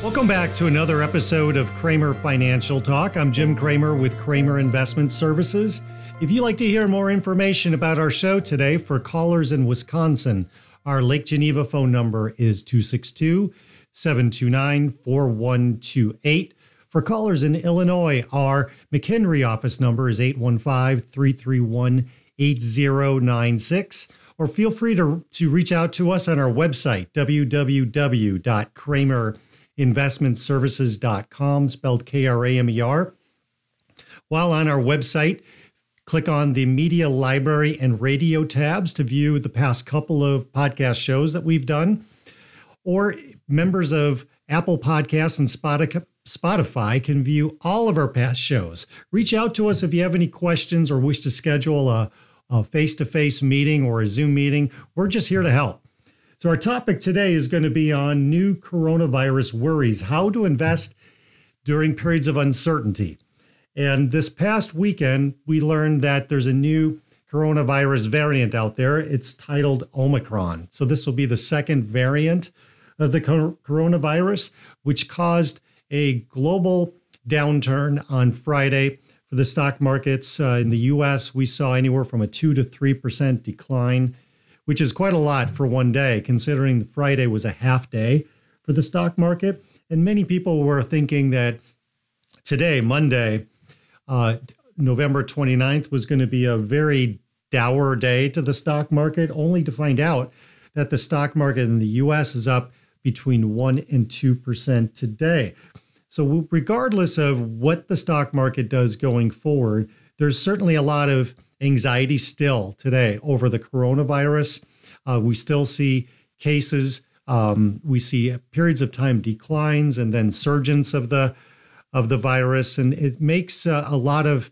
Welcome back to another episode of Kramer Financial Talk. I'm Jim Kramer with Kramer Investment Services. If you'd like to hear more information about our show today for callers in Wisconsin, our Lake Geneva phone number is 262 729 4128. For callers in Illinois, our McHenry office number is 815 331 8096. Or feel free to, to reach out to us on our website, www.kramer.com investmentservices.com, spelled K R A M E R. While on our website, click on the media library and radio tabs to view the past couple of podcast shows that we've done. Or members of Apple Podcasts and Spotify can view all of our past shows. Reach out to us if you have any questions or wish to schedule a face to face meeting or a Zoom meeting. We're just here to help. So, our topic today is going to be on new coronavirus worries, how to invest during periods of uncertainty. And this past weekend, we learned that there's a new coronavirus variant out there. It's titled Omicron. So, this will be the second variant of the coronavirus, which caused a global downturn on Friday. For the stock markets uh, in the US, we saw anywhere from a 2 to 3% decline which is quite a lot for one day, considering Friday was a half day for the stock market. And many people were thinking that today, Monday, uh, November 29th, was going to be a very dour day to the stock market, only to find out that the stock market in the US is up between 1 and 2% today. So, regardless of what the stock market does going forward, there's certainly a lot of anxiety still today over the coronavirus. Uh, we still see cases. Um, we see periods of time declines and then surgence of the of the virus, and it makes uh, a lot of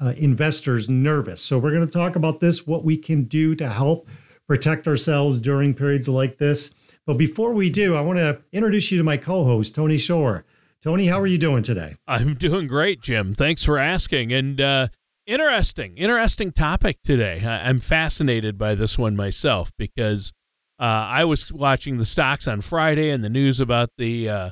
uh, investors nervous. So we're going to talk about this, what we can do to help protect ourselves during periods like this. But before we do, I want to introduce you to my co-host, Tony Shore. Tony, how are you doing today? I'm doing great, Jim. Thanks for asking. And uh, interesting, interesting topic today. I, am fascinated by this one myself because uh, I was watching the stocks on Friday and the news about the uh,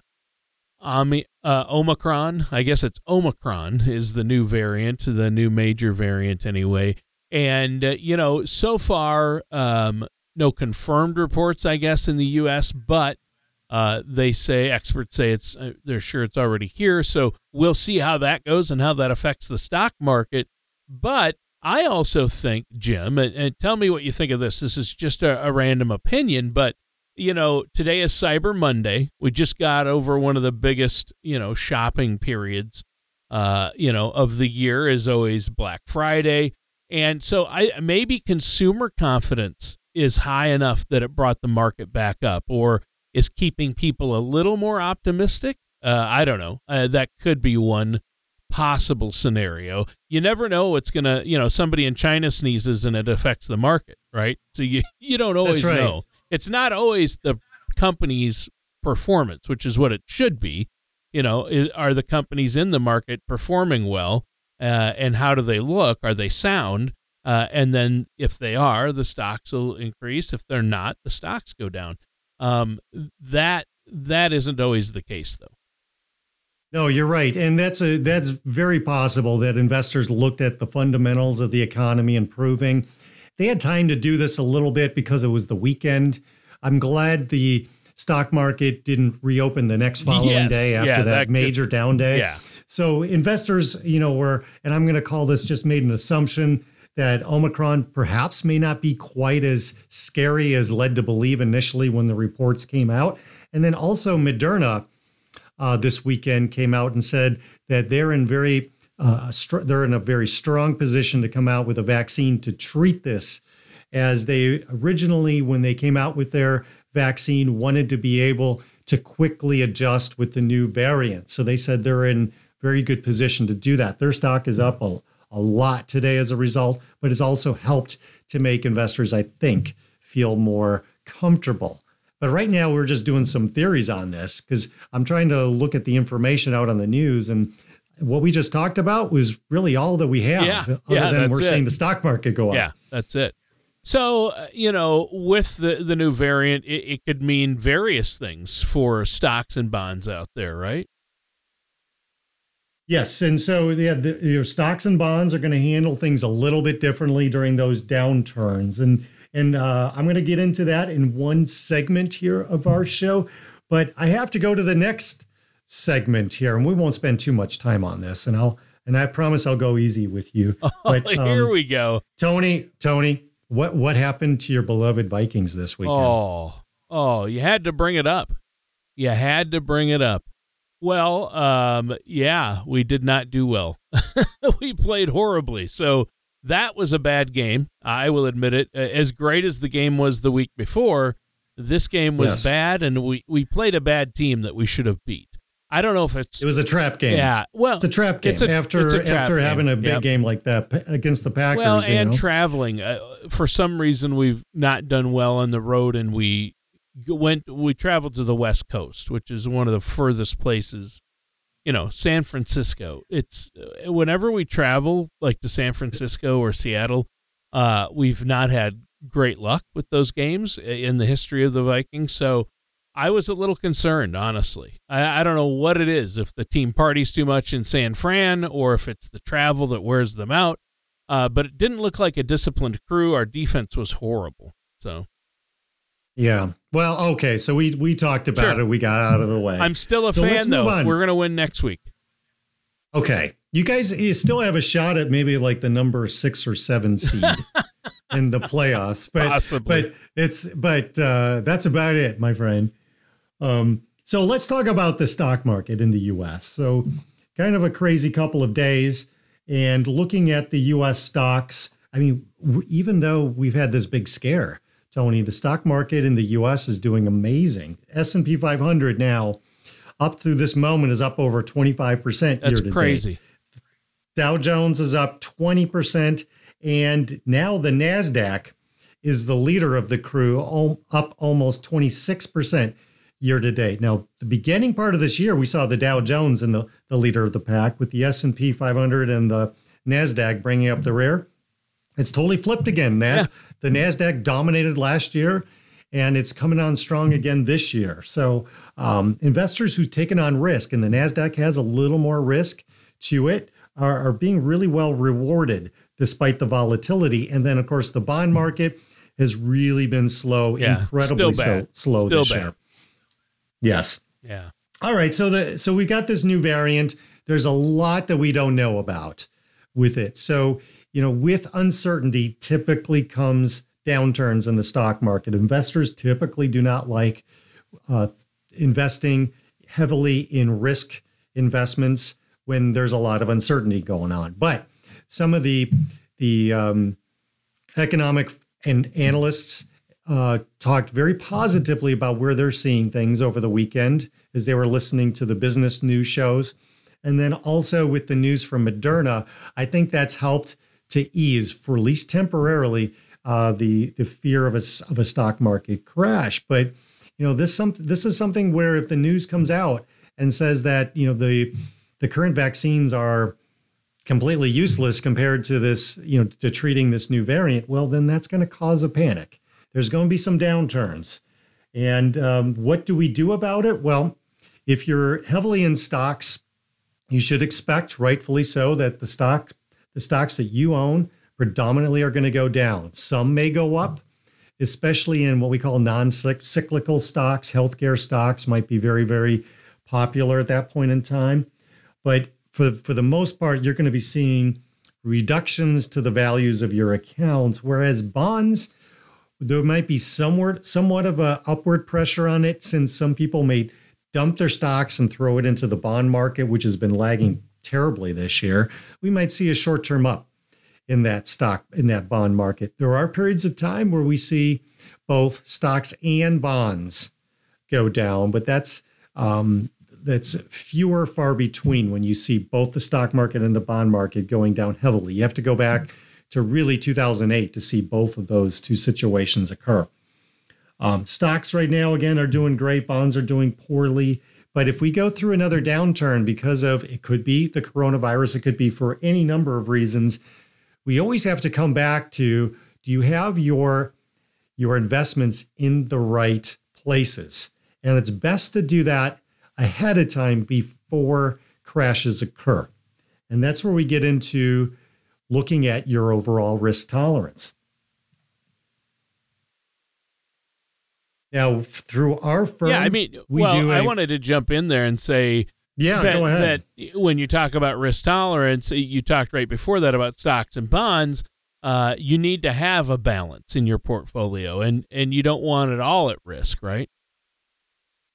Omi- uh, Omicron. I guess it's Omicron is the new variant, the new major variant anyway. And uh, you know, so far, um, no confirmed reports, I guess, in the U.S., but uh, they say experts say it's uh, they're sure it's already here. So we'll see how that goes and how that affects the stock market. But I also think, Jim, and, and, tell me what you think of this. This is just a, a random opinion, but you know, today is Cyber Monday. We just got over one of the biggest, you know, shopping periods, uh, you know, of the year is always Black Friday. And so I maybe consumer confidence is high enough that it brought the market back up or is keeping people a little more optimistic. Uh, I don't know. Uh, that could be one possible scenario. You never know what's going to, you know, somebody in China sneezes and it affects the market, right? So you, you don't always right. know. It's not always the company's performance, which is what it should be. You know, is, are the companies in the market performing well? Uh, and how do they look? Are they sound? Uh, and then if they are, the stocks will increase. If they're not, the stocks go down. Um, that that isn't always the case, though. No, you're right, and that's a that's very possible that investors looked at the fundamentals of the economy improving. They had time to do this a little bit because it was the weekend. I'm glad the stock market didn't reopen the next following yes, day after yeah, that, that, major could, down day. Yeah. So investors, you know, were, and I'm going to call this just made an assumption that Omicron perhaps may not be quite as scary as led to believe initially when the reports came out. And then also Moderna uh, this weekend came out and said that they're in very uh, str- they're in a very strong position to come out with a vaccine to treat this, as they originally when they came out with their vaccine wanted to be able to quickly adjust with the new variant. So they said they're in very good position to do that. Their stock is up a, a lot today as a result, but it's also helped to make investors, I think, feel more comfortable. But right now, we're just doing some theories on this because I'm trying to look at the information out on the news. And what we just talked about was really all that we have, Yeah, other yeah, than we're that's seeing the stock market go up. Yeah, that's it. So, uh, you know, with the, the new variant, it, it could mean various things for stocks and bonds out there, right? Yes, and so yeah, the, your stocks and bonds are going to handle things a little bit differently during those downturns, and and uh, I'm going to get into that in one segment here of our show, but I have to go to the next segment here, and we won't spend too much time on this, and I'll and I promise I'll go easy with you. But Oh, Here um, we go. Tony, Tony, what what happened to your beloved Vikings this weekend? Oh, oh, you had to bring it up. You had to bring it up. Well, um, yeah, we did not do well. we played horribly. So that was a bad game. I will admit it. As great as the game was the week before, this game was Yes. bad, and we, we played a bad team that we should have beat. I don't know if it's It was a trap game. yeah. Well, It's a trap game a- after trap after game. having a big Yep. game like that against the Packers. Well, and know? traveling. Uh, for some reason, we've not done well on the road, and we went. We traveled to the West Coast, which is one of the furthest places. You know, San Francisco. It's uh, whenever we travel, like to San Francisco or Seattle, uh, we've not had great luck with those games in the history of the Vikings. So. I was a little concerned, honestly. I, I don't know what it is, if the team parties too much in San Fran or if it's the travel that wears them out. Uh, but it didn't look like a disciplined crew. Our defense was horrible. So Yeah. Well, okay. So we we talked about Sure. it. We got out of the way. I'm still a So fan, though. We're going to win next week. okay. You guys you still have a shot at maybe like the number six or seven seed in the playoffs, but Possibly. but it's but uh, that's about it, my friend. Um, so let's talk about the stock market in the U.S. So kind of a crazy couple of days, and looking at the U.S. stocks. I mean, w- even though we've had this big scare, Tony, the stock market in the U.S. is doing amazing. S and P 500 now up through this moment is up over 25 percent. year That's crazy. Dow Jones is up 20%. And now the NASDAQ is the leader of the crew, up almost 26% year to date. Now, the beginning part of this year, we saw the Dow Jones and the, the leader of the pack with the S&P 500 and the NASDAQ bringing up the rear. It's totally flipped again. Nas- The hmm. NASDAQ dominated last year and it's coming on strong hmm. again this year. So, um, investors who've taken on risk, and the NASDAQ has a little more risk to it, are, are being really well rewarded despite the volatility. And then, of course, the bond hmm. market has really been slow, Yeah, incredibly so slow Still this bad. year. Yes. Yeah. All right, so the so we got this new variant. There's a lot that we don't know about with it. So, you know, with uncertainty typically comes downturns in the stock market. Investors typically do not like uh, investing heavily in risk investments when there's a lot of uncertainty going on. But some of the the um, economic and analysts uh, talked very positively about where they're seeing things over the weekend as they were listening to the business news shows. And then also with the news from Moderna, I think that's helped to ease, for at least temporarily, uh, the the fear of a of a stock market crash. But you know this some this is something where if the news comes out and says that you know the the current vaccines are completely useless compared to this, you know, to treating this new variant, well, then that's going to cause a panic. There's going to be some downturns. And um, what do we do about it? Well, if you're heavily in stocks, you should expect, rightfully so, that the stock, the stocks that you own predominantly are going to go down. Some may go up, especially in what we call non-cyclical stocks. Healthcare stocks might be very, very popular at that point in time. But for for the most part, you're going to be seeing reductions to the values of your accounts, whereas bonds, there might be somewhat somewhat of a upward pressure on it since some people may dump their stocks and throw it into the bond market, which has been lagging terribly this year. We might see a short term up in that stock in that bond market. There are periods of time where we see both stocks and bonds go down, but that's um, that's fewer far between when you see both the stock market and the bond market going down heavily. You have to go back to really 2008 to see both of those two situations occur. Um, stocks right now again are doing great, bonds are doing poorly. But if we go through another downturn because of it could be the coronavirus, it could be for any number of reasons, we always have to come back to do you have your your investments in the right places? And it's best to do that ahead of time before crashes occur. And that's where we get into looking at your overall risk tolerance. Now, through our firm, yeah, I mean, we well, do. A, I wanted to jump in there and say, yeah, that, go ahead. That when you talk about risk tolerance, you talked right before that about stocks and bonds. Uh, you need to have a balance in your portfolio, and and you don't want it all at risk, right?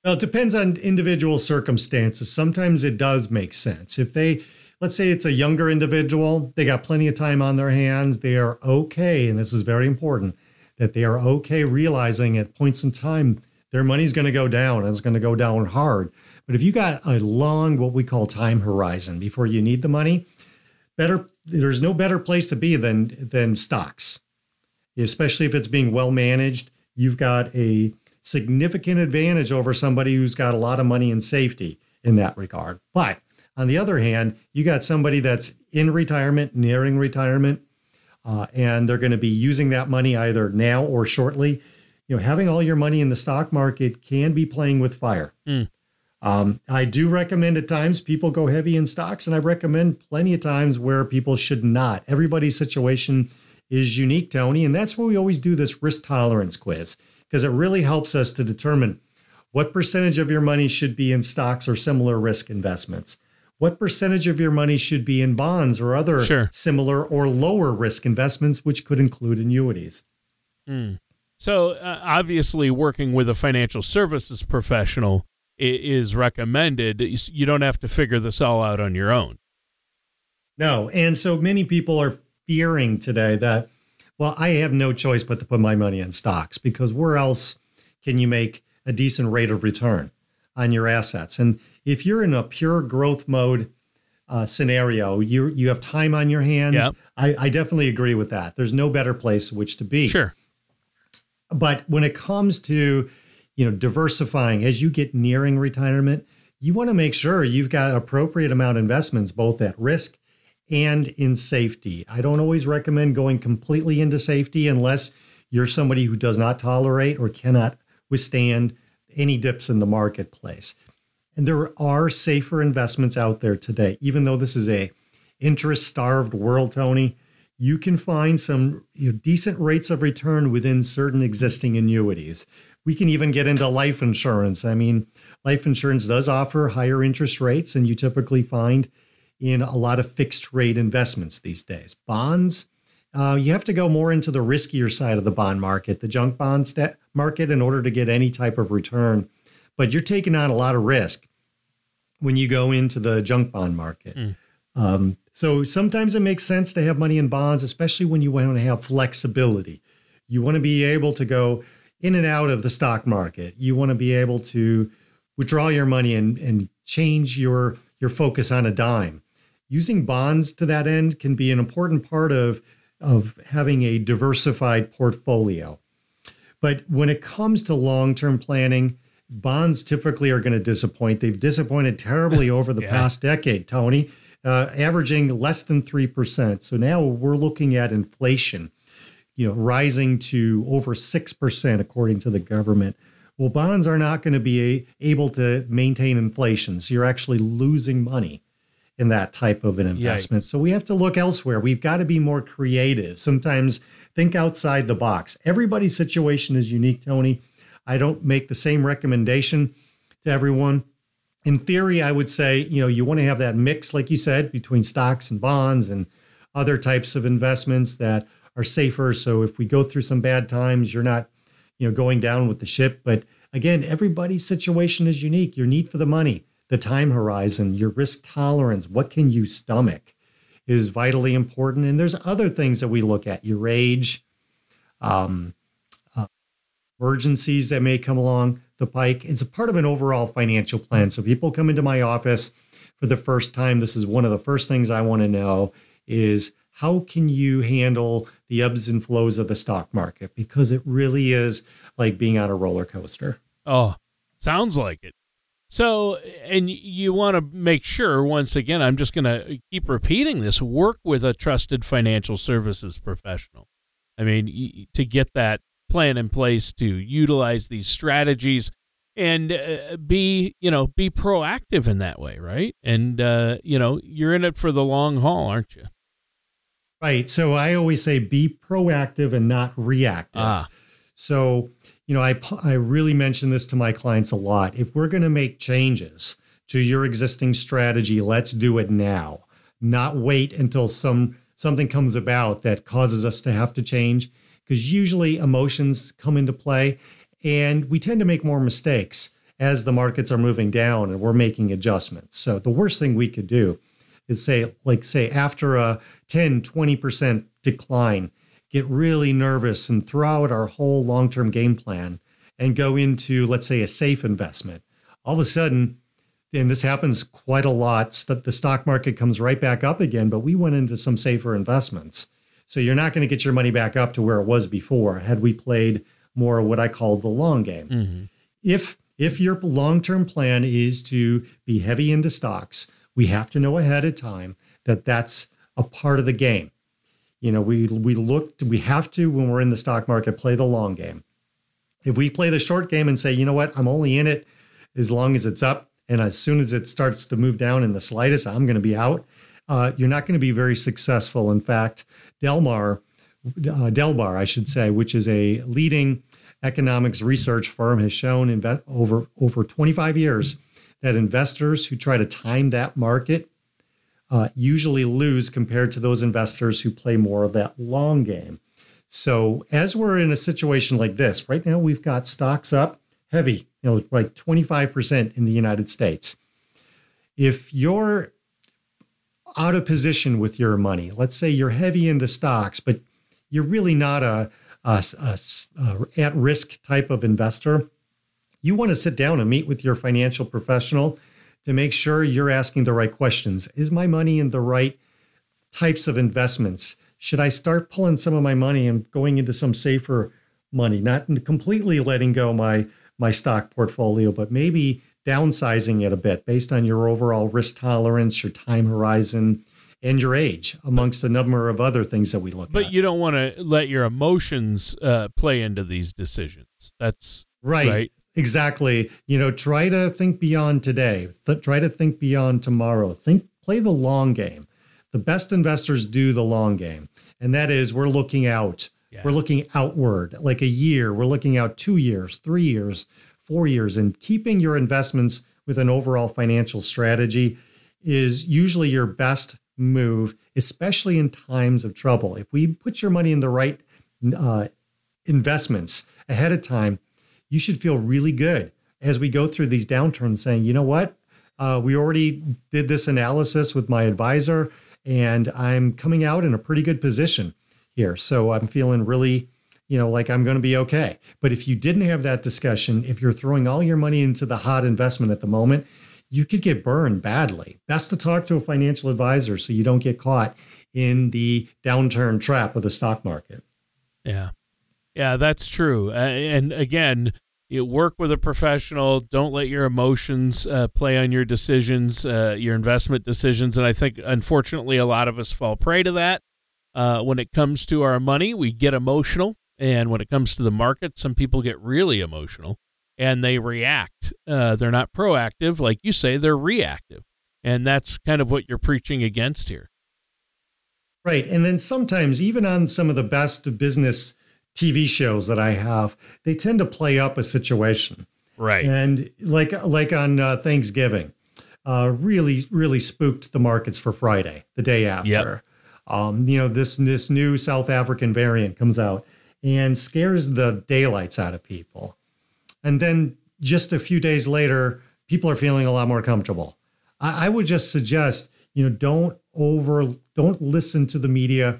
Well, it depends on individual circumstances. Sometimes it does make sense. If they, let's say it's a younger individual, they got plenty of time on their hands, they are okay, and this is very important, that they are okay realizing at points in time their money's going to go down and it's going to go down hard. But if you got a long, what we call time horizon before you need the money, better there's no better place to be than than stocks, especially if it's being well managed. You've got a significant advantage over somebody who's got a lot of money and safety in that regard. But on the other hand, you got somebody that's in retirement, nearing retirement, uh, and they're going to be using that money either now or shortly. You know, having all your money in the stock market can be playing with fire. Mm. Um, I do recommend at times people go heavy in stocks, and I recommend plenty of times where people should not. Everybody's situation is unique, Tony, and that's why we always do this risk tolerance quiz because it really helps us to determine what percentage of your money should be in stocks or similar risk investments. What percentage of your money should be in bonds or other sure. similar or lower risk investments, which could include annuities? Mm. So, uh, obviously, working with a financial services professional is recommended. You don't have to figure this all out on your own. No. And so many people are fearing today that well, I have no choice but to put my money in stocks because where else can you make a decent rate of return on your assets? And if you're in a pure growth mode uh, scenario, you you have time on your hands. Yep. I, I definitely agree with that. There's no better place which to be. Sure. But when it comes to you know diversifying as you get nearing retirement, you want to make sure you've got appropriate amount of investments both at risk and in safety. I don't always recommend going completely into safety unless you're somebody who does not tolerate or cannot withstand any dips in the marketplace. And there are safer investments out there today. Even though this is a interest starved world, Tony, you can find some you know, decent rates of return within certain existing annuities. We can even get into life insurance. I mean, life insurance does offer higher interest rates, and you typically find in a lot of fixed rate investments these days. Bonds, uh, you have to go more into the riskier side of the bond market, the junk bond st- market, in order to get any type of return. But you're taking on a lot of risk when you go into the junk bond market. Mm. Um, so sometimes it makes sense to have money in bonds, especially when you want to have flexibility. You want to be able to go in and out of the stock market. You want to be able to withdraw your money and, and change your your focus on a dime using bonds to that end can be an important part of, of having a diversified portfolio. But when it comes to long term planning, bonds typically are going to disappoint. They've disappointed terribly over the yeah. past decade, Tony, uh, averaging less than 3%. So now we're looking at inflation, you know, rising to over 6% according to the government. Well, bonds are not going to be able to maintain inflation. So you're actually losing money in that type of an investment. Yikes. So we have to look elsewhere. We've got to be more creative. Sometimes think outside the box. Everybody's situation is unique, Tony. I don't make the same recommendation to everyone. In theory, I would say, you know, you want to have that mix, like you said, between stocks and bonds and other types of investments that are safer. So if we go through some bad times, you're not, you know, going down with the ship. But again, everybody's situation is unique. Your need for the money, the time horizon, your risk tolerance, what can you stomach is vitally important. And there's other things that we look at, your age, um, uh, emergencies that may come along the pike. It's a part of an overall financial plan. So people come into my office for the first time. This is one of the first things I want to know is how can you handle the ebbs and flows of the stock market? Because it really is like being on a roller coaster. Oh, sounds like it. So, and you want to make sure, once again, I'm just going to keep repeating this work with a trusted financial services professional. I mean, to get that plan in place to utilize these strategies and uh, be, you know, be proactive in that way, right? And, uh, you know, you're in it for the long haul, aren't you? Right. So I always say be proactive and not reactive. Ah. So, you know, I, I really mention this to my clients a lot. If we're going to make changes to your existing strategy, let's do it now, not wait until some something comes about that causes us to have to change because usually emotions come into play and we tend to make more mistakes as the markets are moving down and we're making adjustments. So the worst thing we could do is say like say after a 10 20% decline get really nervous and throw out our whole long-term game plan and go into let's say a safe investment all of a sudden and this happens quite a lot the stock market comes right back up again but we went into some safer investments so you're not going to get your money back up to where it was before had we played more what i call the long game mm-hmm. if if your long-term plan is to be heavy into stocks we have to know ahead of time that that's a part of the game. You know, we we look we have to when we're in the stock market play the long game. If we play the short game and say, you know what, I'm only in it as long as it's up, and as soon as it starts to move down in the slightest, I'm going to be out. Uh, you're not going to be very successful. In fact, Delmar, uh, Dalbar, I should say, which is a leading economics research firm, has shown inve- over over 25 years that investors who try to time that market uh, usually lose compared to those investors who play more of that long game. So, as we're in a situation like this, right now we've got stocks up heavy, you know, like 25% in the United States. If you're out of position with your money, let's say you're heavy into stocks, but you're really not a, a, a, a at risk type of investor, you want to sit down and meet with your financial professional to make sure you're asking the right questions. Is my money in the right types of investments? Should I start pulling some of my money and going into some safer money, not completely letting go my my stock portfolio, but maybe downsizing it a bit based on your overall risk tolerance, your time horizon, and your age, amongst a number of other things that we look but at. But you don't want to let your emotions uh, play into these decisions. That's right. right. Exactly. You know, try to think beyond today. Th- try to think beyond tomorrow. Think, play the long game. The best investors do the long game, and that is we're looking out. Yeah. We're looking outward, like a year. We're looking out two years, three years, four years, and keeping your investments with an overall financial strategy is usually your best move, especially in times of trouble. If we put your money in the right uh, investments ahead of time, you should feel really good as we go through these downturns saying, you know what? Uh, we already did this analysis with my advisor, and I'm coming out in a pretty good position here. So I'm feeling really, you know, like I'm going to be okay. But if you didn't have that discussion, if you're throwing all your money into the hot investment at the moment, you could get burned badly. Best to talk to a financial advisor so you don't get caught in the downturn trap of the stock market. Yeah. Yeah, that's true. Uh, and again, you work with a professional. Don't let your emotions uh, play on your decisions, uh, your investment decisions. And I think, unfortunately, a lot of us fall prey to that. Uh, when it comes to our money, we get emotional. And when it comes to the market, some people get really emotional and they react. Uh, they're not proactive. Like you say, they're reactive. And that's kind of what you're preaching against here. Right. And then sometimes, even on some of the best business TV shows that I have, they tend to play up a situation. Right. And like like on uh, Thanksgiving, uh, really really spooked the markets for Friday, the day after. Yep. Um, you know, this this new South African variant comes out and scares the daylights out of people. And then just a few days later, people are feeling a lot more comfortable. I, I would just suggest, you know, don't over, don't listen to the media.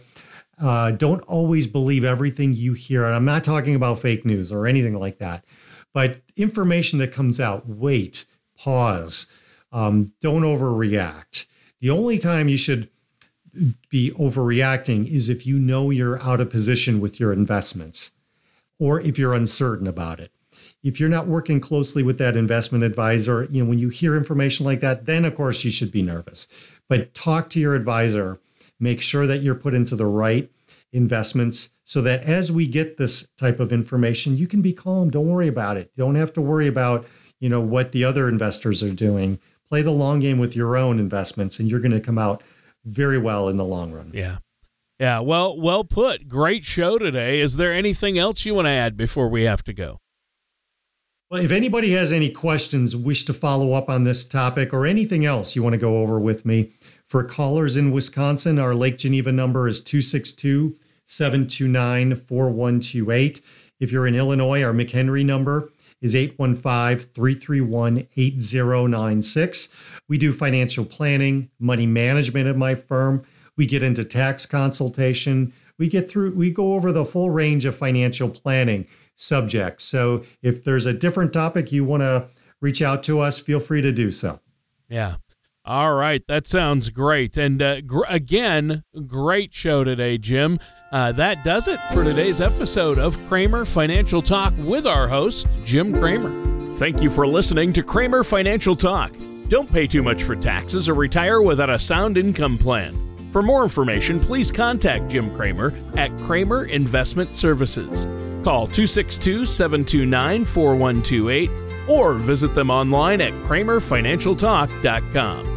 Uh, don't always believe everything you hear. And I'm not talking about fake news or anything like that, but information that comes out, wait, pause, um, don't overreact. The only time you should be overreacting is if you know you're out of position with your investments or if you're uncertain about it. If you're not working closely with that investment advisor, you know, when you hear information like that, then of course you should be nervous. But talk to your advisor, make sure that you're put into the right investments so that as we get this type of information, you can be calm. Don't worry about it. You don't have to worry about, you know, what the other investors are doing. Play the long game with your own investments and you're going to come out very well in the long run. Yeah. Yeah, well, well put. Great show today. Is there anything else you want to add before we have to go? Well, if anybody has any questions, wish to follow up on this topic, or anything else you want to go over with me, for callers in Wisconsin, our Lake Geneva number is 262 729 4128. If you're in Illinois, our McHenry number is 815 331 8096. We do financial planning, money management at my firm. We get into tax consultation. We get through, we go over the full range of financial planning subjects. So if there's a different topic you want to reach out to us, feel free to do so. Yeah. All right. That sounds great. And uh, gr- again, great show today, Jim. Uh, that does it for today's episode of Kramer Financial Talk with our host, Jim Kramer. Thank you for listening to Kramer Financial Talk. Don't pay too much for taxes or retire without a sound income plan. For more information, please contact Jim Kramer at Kramer Investment Services. Call 262 729 4128 or visit them online at kramerfinancialtalk.com.